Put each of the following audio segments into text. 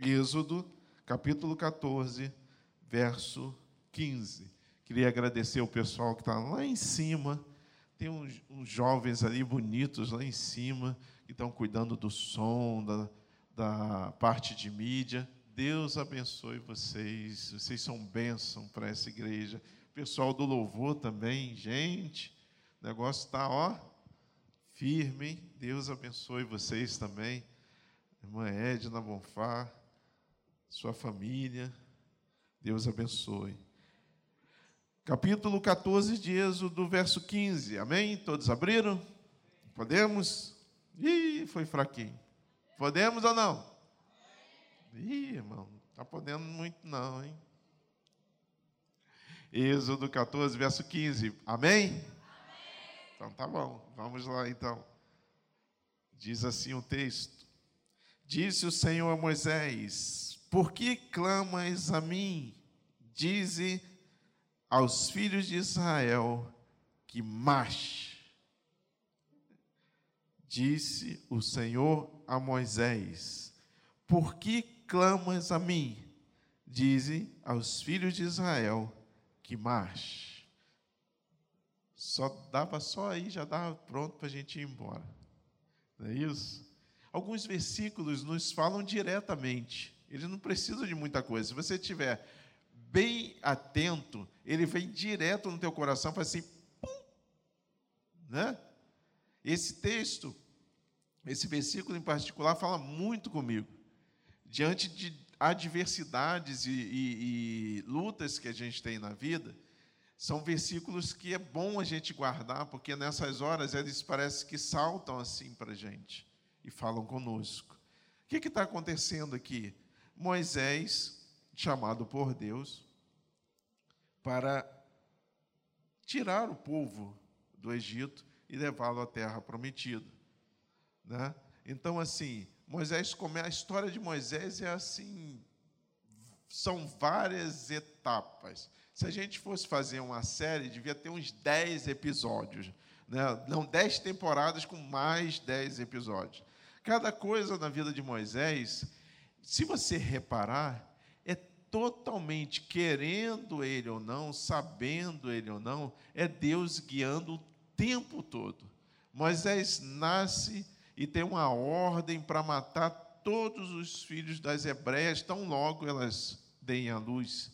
Êxodo, capítulo 14, verso 15. Queria agradecer o pessoal que está lá em cima. Tem uns, uns, jovens ali bonitos lá em cima que estão cuidando do som, da, da parte de mídia. Deus abençoe vocês. Vocês são bênção para essa igreja. Pessoal do louvor também, gente. O negócio está, ó, firme? Deus abençoe vocês também. Irmã Edna Bonfá, sua família. Deus abençoe. Capítulo 14 de Êxodo, verso 15. Amém? Todos abriram? Podemos? Ih, foi fraquinho. Podemos ou não? Ih, irmão, não está podendo muito não, hein? Êxodo 14, verso 15. Amém? Amém? Então tá bom, vamos lá então. Diz assim o texto: Disse o Senhor a Moisés: Por que clamas a mim? Dize aos filhos de Israel que marche. Disse o Senhor a Moisés: Por que clamas a mim? Dize aos filhos de Israel que marche. Só dava só aí, já dava pronto para a gente ir embora. Não é isso? Alguns versículos nos falam diretamente. Eles não precisam de muita coisa. Se você estiver bem atento, ele vem direto no teu coração, faz assim, pum, né? Esse texto, esse versículo em particular, fala muito comigo. Diante de adversidades e, e, e lutas que a gente tem na vida, são versículos que é bom a gente guardar, porque nessas horas eles parece que saltam assim para a gente e falam conosco. O que está acontecendo aqui? Moisés chamado por Deus para tirar o povo do Egito e levá-lo à terra prometida. Né? Então, assim, Moisés come a história de Moisés é assim, são várias etapas. Se a gente fosse fazer uma série, devia ter uns 10 episódios, né? não 10 temporadas com mais 10 episódios. Cada coisa na vida de Moisés, se você reparar, totalmente querendo ele ou não, sabendo ele ou não, é Deus guiando o tempo todo. Moisés nasce e tem uma ordem para matar todos os filhos das hebreias, tão logo elas deem a luz.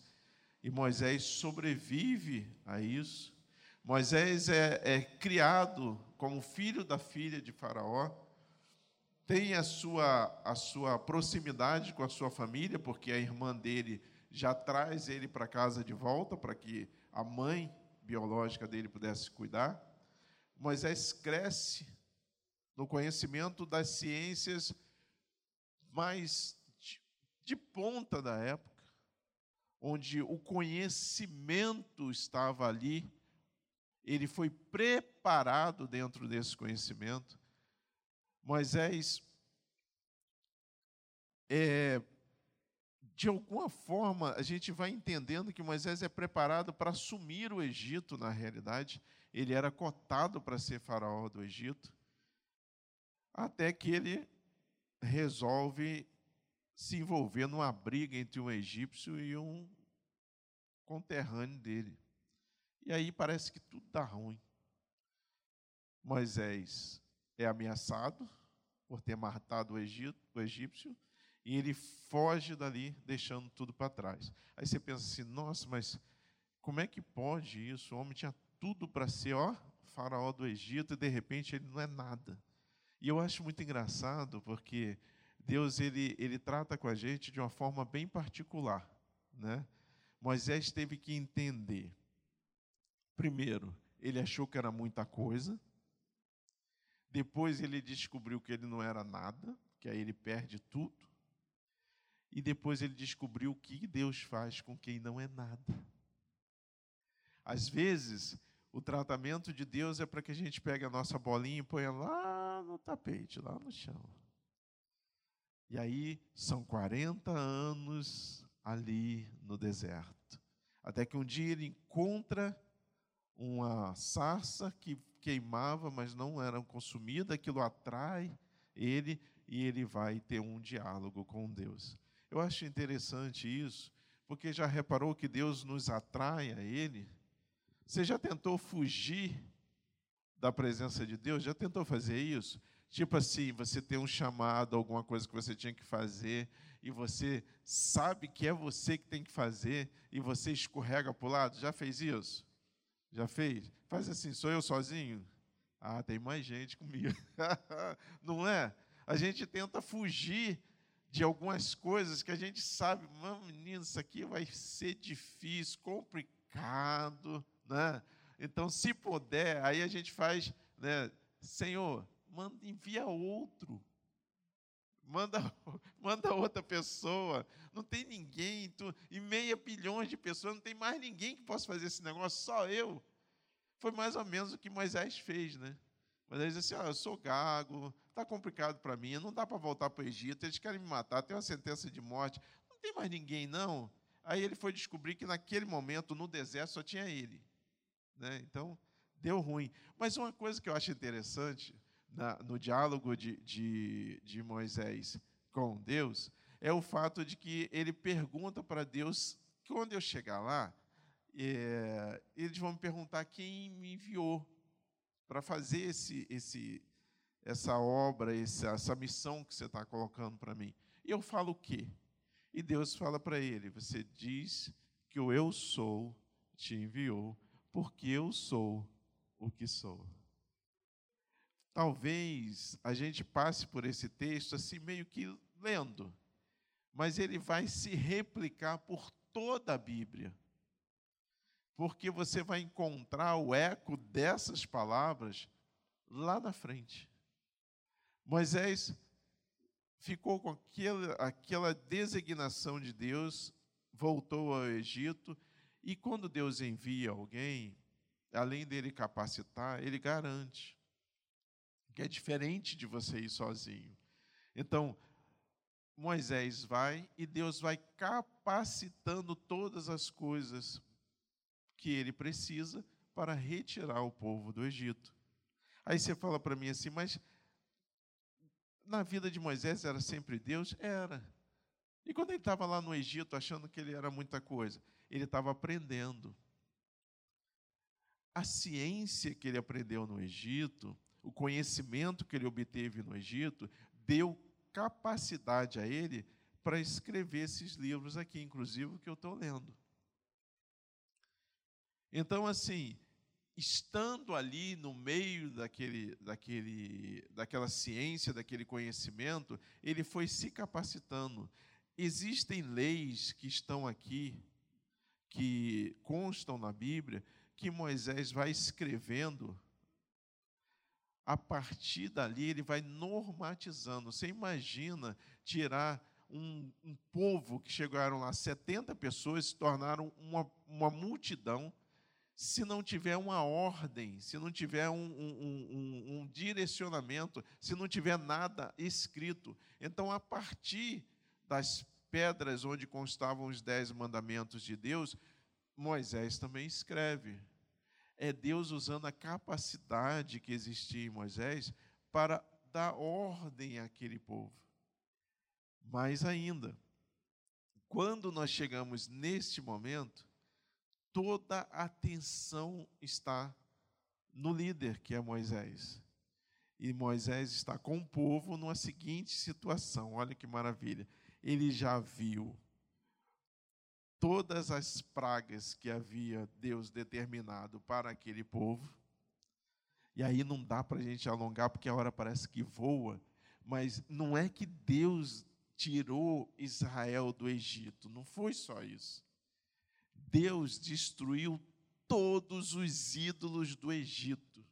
E Moisés sobrevive a isso. Moisés é, é criado como filho da filha de Faraó, tem a sua, a sua proximidade com a sua família, porque a irmã dele já traz ele para casa de volta, para que a mãe biológica dele pudesse cuidar. Moisés cresce no conhecimento das ciências mais de, de ponta da época, onde o conhecimento estava ali, ele foi preparado dentro desse conhecimento Moisés, é, de alguma forma, a gente vai entendendo que Moisés é preparado para assumir o Egito na realidade. Ele era cotado para ser faraó do Egito, até que ele resolve se envolver numa briga entre um egípcio e um conterrâneo dele. E aí parece que tudo dá ruim. Moisés é ameaçado por ter matado o, Egito, o egípcio e ele foge dali, deixando tudo para trás. Aí você pensa assim: nossa, mas como é que pode isso? O homem tinha tudo para ser, ó, faraó do Egito e de repente ele não é nada. E eu acho muito engraçado porque Deus ele, ele trata com a gente de uma forma bem particular, né? Moisés teve que entender. Primeiro, ele achou que era muita coisa, depois ele descobriu que ele não era nada, que aí ele perde tudo. E depois ele descobriu o que Deus faz com quem não é nada. Às vezes, o tratamento de Deus é para que a gente pegue a nossa bolinha e ponha lá no tapete, lá no chão. E aí são 40 anos ali no deserto. Até que um dia ele encontra uma sarça que queimava, mas não eram consumidas, aquilo atrai ele e ele vai ter um diálogo com Deus. Eu acho interessante isso, porque já reparou que Deus nos atrai a Ele? Você já tentou fugir da presença de Deus? Já tentou fazer isso? Tipo assim, você tem um chamado, alguma coisa que você tinha que fazer, e você sabe que é você que tem que fazer, e você escorrega para o lado? Já fez isso? Já fez? Faz assim, sou eu sozinho? Ah, tem mais gente comigo. Não é? A gente tenta fugir de algumas coisas que a gente sabe, menino, isso aqui vai ser difícil, complicado, né? Então, se puder, aí a gente faz, né? Senhor, manda, envia outro. Manda, manda outra pessoa. Não tem ninguém, tu, e meia bilhões de pessoas, não tem mais ninguém que possa fazer esse negócio, só eu. Foi mais ou menos o que Moisés fez, né? Eles dizem assim: ah, eu sou gago, está complicado para mim, não dá para voltar para o Egito, eles querem me matar, tem uma sentença de morte, não tem mais ninguém, não. Aí ele foi descobrir que naquele momento, no deserto, só tinha ele. Né? Então, deu ruim. Mas uma coisa que eu acho interessante na, no diálogo de, de, de Moisés com Deus é o fato de que ele pergunta para Deus: quando eu chegar lá, é, eles vão me perguntar quem me enviou para fazer esse, esse, essa obra, essa, essa missão que você está colocando para mim. E eu falo o quê? E Deus fala para ele: Você diz que o eu sou te enviou, porque eu sou o que sou. Talvez a gente passe por esse texto assim, meio que lendo, mas ele vai se replicar por toda a Bíblia porque você vai encontrar o eco dessas palavras lá na frente. Moisés ficou com aquela, aquela designação de Deus, voltou ao Egito, e quando Deus envia alguém, além dele capacitar, ele garante que é diferente de você ir sozinho. Então, Moisés vai e Deus vai capacitando todas as coisas que ele precisa para retirar o povo do Egito. Aí você fala para mim assim, mas na vida de Moisés era sempre Deus? Era. E quando ele estava lá no Egito, achando que ele era muita coisa, ele estava aprendendo. A ciência que ele aprendeu no Egito, o conhecimento que ele obteve no Egito, deu capacidade a ele para escrever esses livros aqui, inclusive o que eu estou lendo. Então, assim, estando ali no meio daquele, daquele, daquela ciência, daquele conhecimento, ele foi se capacitando. Existem leis que estão aqui, que constam na Bíblia, que Moisés vai escrevendo. A partir dali, ele vai normatizando. Você imagina tirar um, um povo que chegaram lá, 70 pessoas, se tornaram uma, uma multidão se não tiver uma ordem, se não tiver um, um, um, direcionamento, se não tiver nada escrito. Então, a partir das pedras onde constavam os dez mandamentos de Deus, Moisés também escreve. É Deus usando a capacidade que existia em Moisés para dar ordem àquele povo. Mais ainda, quando nós chegamos neste momento, toda a atenção está no líder, que é Moisés. E Moisés está com o povo numa seguinte situação: olha que maravilha. Ele já viu todas as pragas que havia Deus determinado para aquele povo. E aí não dá para a gente alongar, porque a hora parece que voa, mas não é que Deus tirou Israel do Egito, não foi só isso. Deus destruiu todos os ídolos do Egito.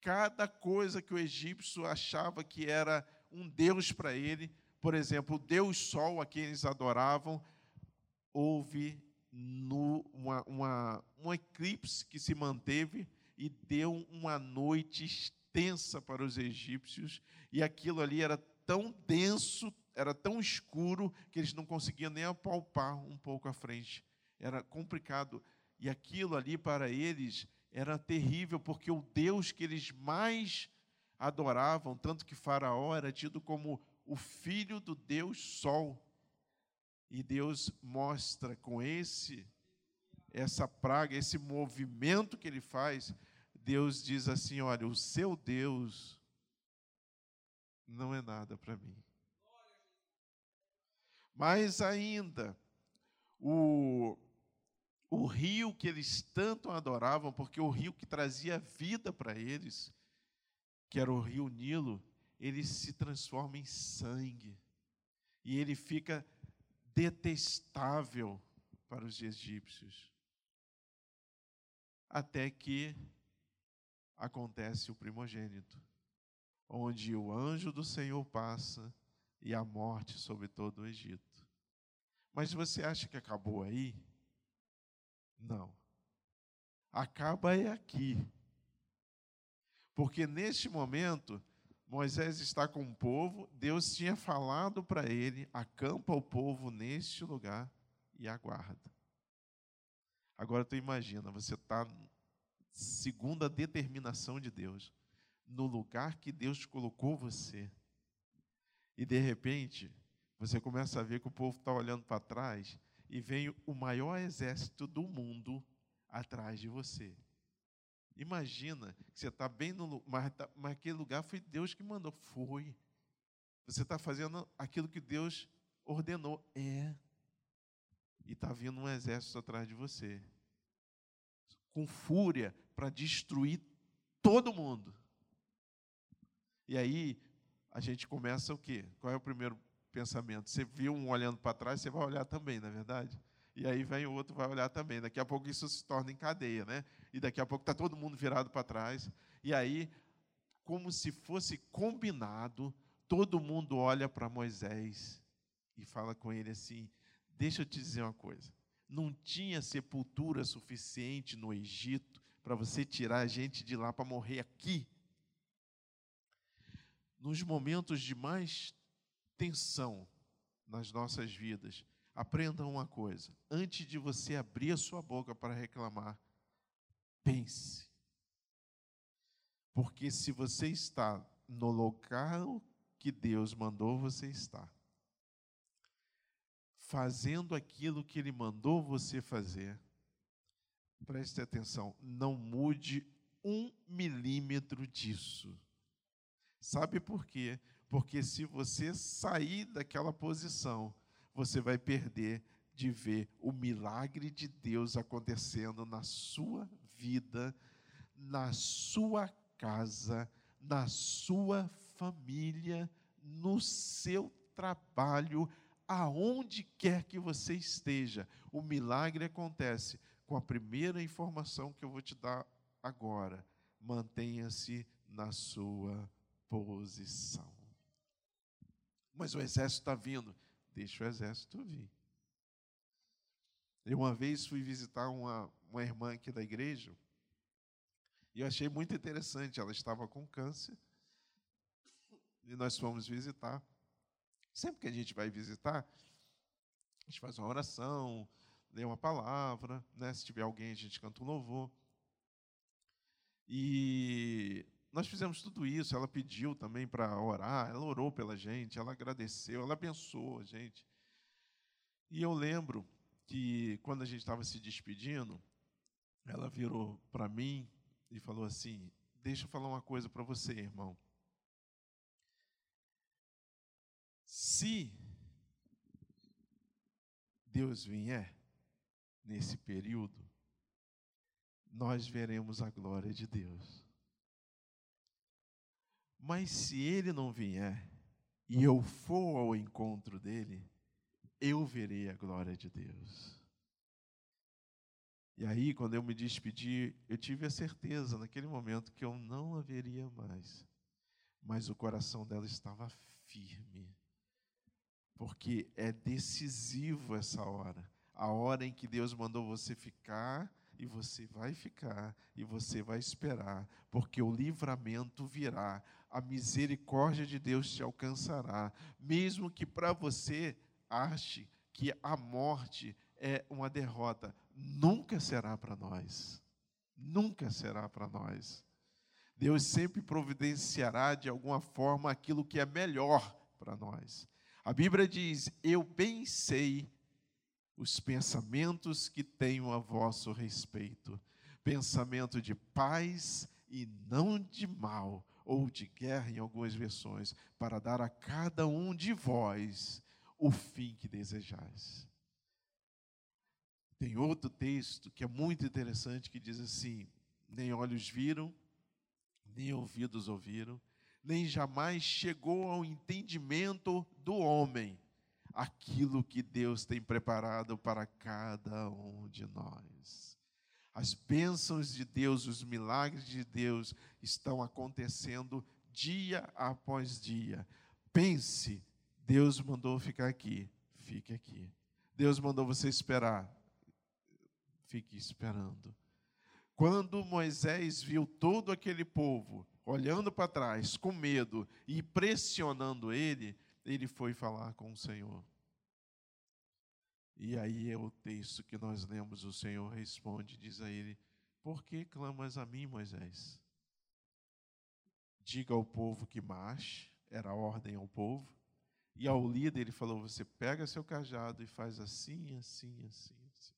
Cada coisa que o egípcio achava que era um Deus para ele, por exemplo, o Deus Sol a quem eles adoravam, houve uma, uma, um eclipse que se manteve e deu uma noite extensa para os egípcios, e aquilo ali era tão denso, era tão escuro, que eles não conseguiam nem apalpar um pouco à frente era complicado. E aquilo ali para eles era terrível, porque o Deus que eles mais adoravam, tanto que Faraó era tido como o filho do Deus Sol, E Deus mostra com esse essa praga, esse movimento que ele faz, Deus diz assim: olha, o seu Deus não é nada para mim. Mais ainda, o, o rio que eles tanto adoravam, porque o rio que trazia vida para eles, que era o rio Nilo, ele se transforma em sangue. E ele fica detestável para os egípcios. Até que acontece o primogênito, onde o anjo do Senhor passa e a morte sobre todo o Egito. Mas você acha que acabou aí? Não. Acaba é aqui. Porque neste momento, Moisés está com o povo, Deus tinha falado para ele: acampa o povo neste lugar e aguarda. Agora tu imagina, você está segundo a determinação de Deus, no lugar que Deus colocou você. E de repente, você começa a ver que o povo está olhando para trás e vem o maior exército do mundo atrás de você. Imagina que você está bem no lugar, mas, tá, mas aquele lugar foi Deus que mandou. Foi. Você está fazendo aquilo que Deus ordenou. É. E está vindo um exército atrás de você. Com fúria para destruir todo mundo. E aí a gente começa o quê? Qual é o primeiro pensamento? Você viu um olhando para trás, você vai olhar também, não é verdade? E aí vem o outro, vai olhar também. Daqui a pouco isso se torna em cadeia, né? E daqui a pouco está todo mundo virado para trás. E aí, como se fosse combinado, todo mundo olha para Moisés e fala com ele assim: Deixa eu te dizer uma coisa. Não tinha sepultura suficiente no Egito para você tirar a gente de lá para morrer aqui. Nos momentos de mais tensão nas nossas vidas, aprenda uma coisa: antes de você abrir a sua boca para reclamar, pense. Porque se você está no local que Deus mandou você estar, fazendo aquilo que Ele mandou você fazer, preste atenção, não mude um milímetro disso. Sabe por quê? Porque se você sair daquela posição, você vai perder de ver o milagre de Deus acontecendo na sua vida, na sua casa, na sua família, no seu trabalho, aonde quer que você esteja. O milagre acontece com a primeira informação que eu vou te dar agora. Mantenha-se na sua posição. Mas o exército está vindo. Deixa o exército vir. Eu uma vez fui visitar uma, uma irmã aqui da igreja e eu achei muito interessante. Ela estava com câncer e nós fomos visitar. Sempre que a gente vai visitar, a gente faz uma oração, lê uma palavra, né? se tiver alguém, a gente canta um louvor. E nós fizemos tudo isso. Ela pediu também para orar, ela orou pela gente, ela agradeceu, ela abençoou a gente. E eu lembro que quando a gente estava se despedindo, ela virou para mim e falou assim: Deixa eu falar uma coisa para você, irmão. Se Deus vier nesse período, nós veremos a glória de Deus. Mas se ele não vier e eu for ao encontro dele, eu verei a glória de Deus. E aí, quando eu me despedi, eu tive a certeza naquele momento que eu não a veria mais. Mas o coração dela estava firme. Porque é decisivo essa hora. A hora em que Deus mandou você ficar e você vai ficar e você vai esperar, porque o livramento virá, a misericórdia de Deus te alcançará, mesmo que para você ache que a morte é uma derrota, nunca será para nós. Nunca será para nós. Deus sempre providenciará de alguma forma aquilo que é melhor para nós. A Bíblia diz: Eu bem sei os pensamentos que tenho a vosso respeito, pensamento de paz e não de mal, ou de guerra em algumas versões, para dar a cada um de vós o fim que desejais. Tem outro texto que é muito interessante que diz assim: nem olhos viram, nem ouvidos ouviram, nem jamais chegou ao entendimento do homem aquilo que Deus tem preparado para cada um de nós. As bênçãos de Deus, os milagres de Deus estão acontecendo dia após dia. Pense, Deus mandou ficar aqui, fique aqui. Deus mandou você esperar, fique esperando. Quando Moisés viu todo aquele povo olhando para trás, com medo e pressionando ele, ele foi falar com o Senhor. E aí é o texto que nós lemos, o Senhor responde, diz a ele: Por que clamas a mim, Moisés? Diga ao povo que marche, era a ordem ao povo. E ao líder ele falou: Você pega seu cajado e faz assim, assim, assim, assim.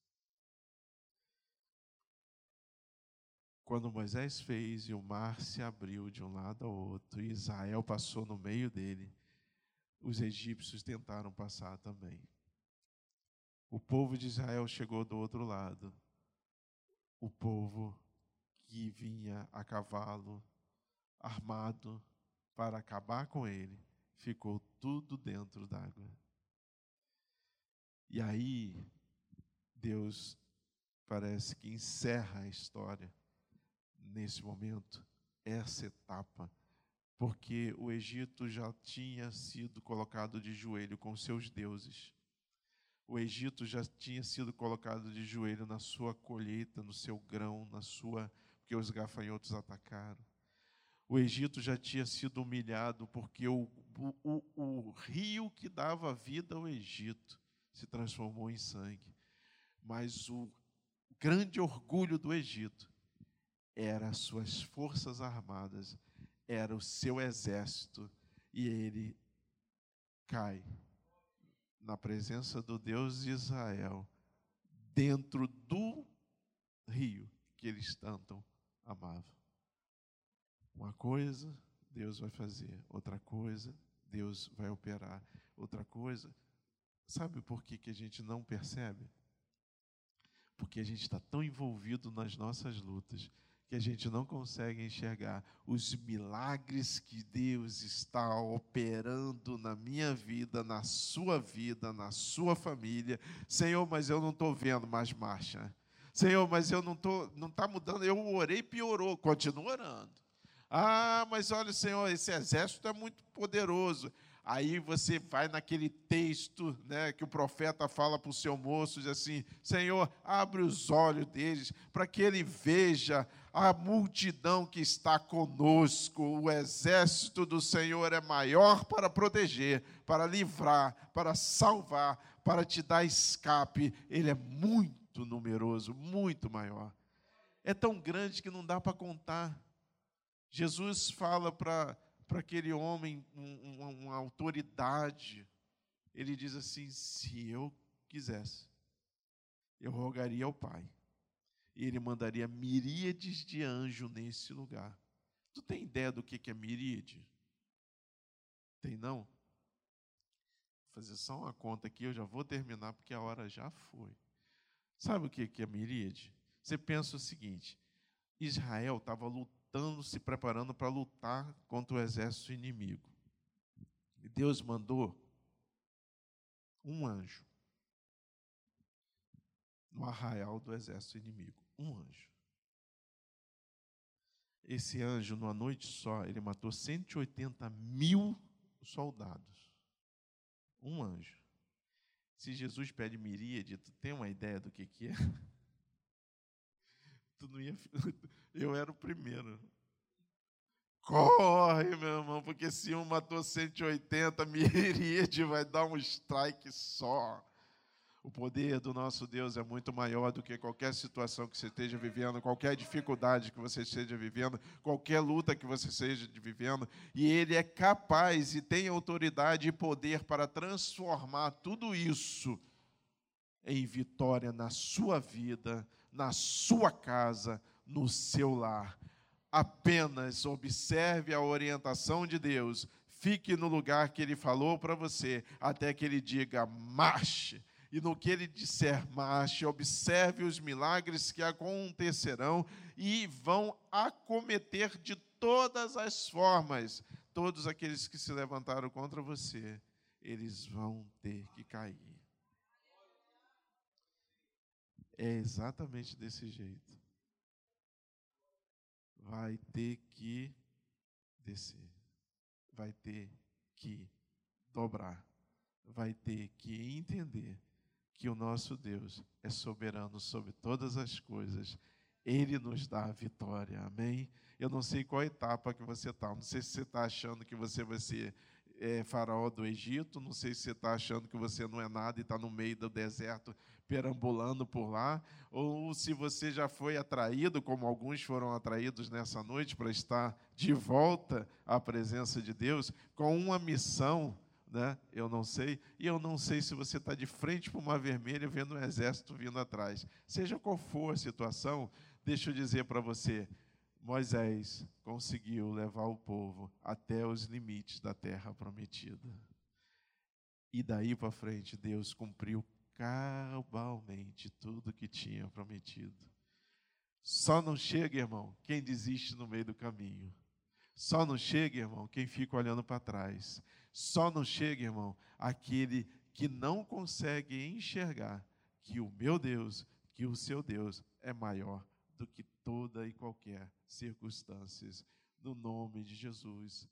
Quando Moisés fez e o mar se abriu de um lado ao outro, e Israel passou no meio dele, os egípcios tentaram passar também. O povo de Israel chegou do outro lado. O povo que vinha a cavalo, armado, para acabar com ele, ficou tudo dentro d'água. E aí, Deus parece que encerra a história nesse momento, essa etapa, porque o Egito já tinha sido colocado de joelho com seus deuses. O Egito já tinha sido colocado de joelho na sua colheita, no seu grão, na sua, porque os gafanhotos atacaram. O Egito já tinha sido humilhado porque o, o, o, rio que dava vida ao Egito se transformou em sangue. Mas o grande orgulho do Egito era as suas forças armadas, era o seu exército, e ele cai na presença do Deus de Israel, dentro do rio que eles tanto amavam. Uma coisa Deus vai fazer, outra coisa Deus vai operar, outra coisa. Sabe por que, que a gente não percebe? Porque a gente está tão envolvido nas nossas lutas que a gente não consegue enxergar os milagres que Deus está operando na minha vida, na sua vida, na sua família. Senhor, mas eu não estou vendo mais marcha. Senhor, mas eu não estou, não está mudando. Eu orei piorou. Continua orando. Ah, mas olha, Senhor, esse exército é muito poderoso. Aí você vai naquele texto né, que o profeta fala para o seu moço, diz assim: Senhor, abre os olhos deles para que ele veja a multidão que está conosco. O exército do Senhor é maior para proteger, para livrar, para salvar, para te dar escape. Ele é muito numeroso, muito maior. É tão grande que não dá para contar. Jesus fala para para aquele homem uma, uma autoridade. Ele diz assim: se eu quisesse, eu rogaria ao Pai, e Ele mandaria miríades de anjos nesse lugar. Tu tem ideia do que é miríade? Tem não? Vou fazer só uma conta aqui, eu já vou terminar porque a hora já foi. Sabe o que é miríade? Você pensa o seguinte: Israel estava lutando lutando, se preparando para lutar contra o exército inimigo. E Deus mandou um anjo no arraial do exército inimigo. Um anjo. Esse anjo, numa noite só, ele matou 180 mil soldados. Um anjo. Se Jesus pede miríade, tu tem uma ideia do que, que é? tu não ia. Eu era o primeiro. Corre, meu irmão, porque se um matou 180, miríade vai dar um strike só. O poder do nosso Deus é muito maior do que qualquer situação que você esteja vivendo, qualquer dificuldade que você esteja vivendo, qualquer luta que você esteja vivendo. E Ele é capaz e tem autoridade e poder para transformar tudo isso em vitória na sua vida, na sua casa, no seu lar. Apenas observe a orientação de Deus, fique no lugar que Ele falou para você, até que Ele diga: marche. E no que Ele disser, marche, observe os milagres que acontecerão e vão acometer de todas as formas todos aqueles que se levantaram contra você, eles vão ter que cair. É exatamente desse jeito. Vai ter que descer. Vai ter que dobrar. Vai ter que entender que o nosso Deus é soberano sobre todas as coisas. Ele nos dá a vitória. Amém? Eu não sei qual etapa que você está. Não sei se você está achando que você vai ser é, faraó do Egito. Não sei se você está achando que você não é nada e está no meio do deserto perambulando por lá, ou se você já foi atraído, como alguns foram atraídos nessa noite, para estar de volta à presença de Deus, com uma missão, né? eu não sei, e eu não sei se você está de frente para uma vermelha vendo um exército vindo atrás. Seja qual for a situação, deixa eu dizer para você, Moisés conseguiu levar o povo até os limites da terra prometida. E daí para frente, Deus cumpriu cabalmente tudo que tinha prometido. Só não chega, irmão, quem desiste no meio do caminho. Só não chega, irmão, quem fica olhando para trás. Só não chega, irmão, aquele que não consegue enxergar que o meu Deus, que o seu Deus é maior do que toda e qualquer circunstâncias. No nome de Jesus.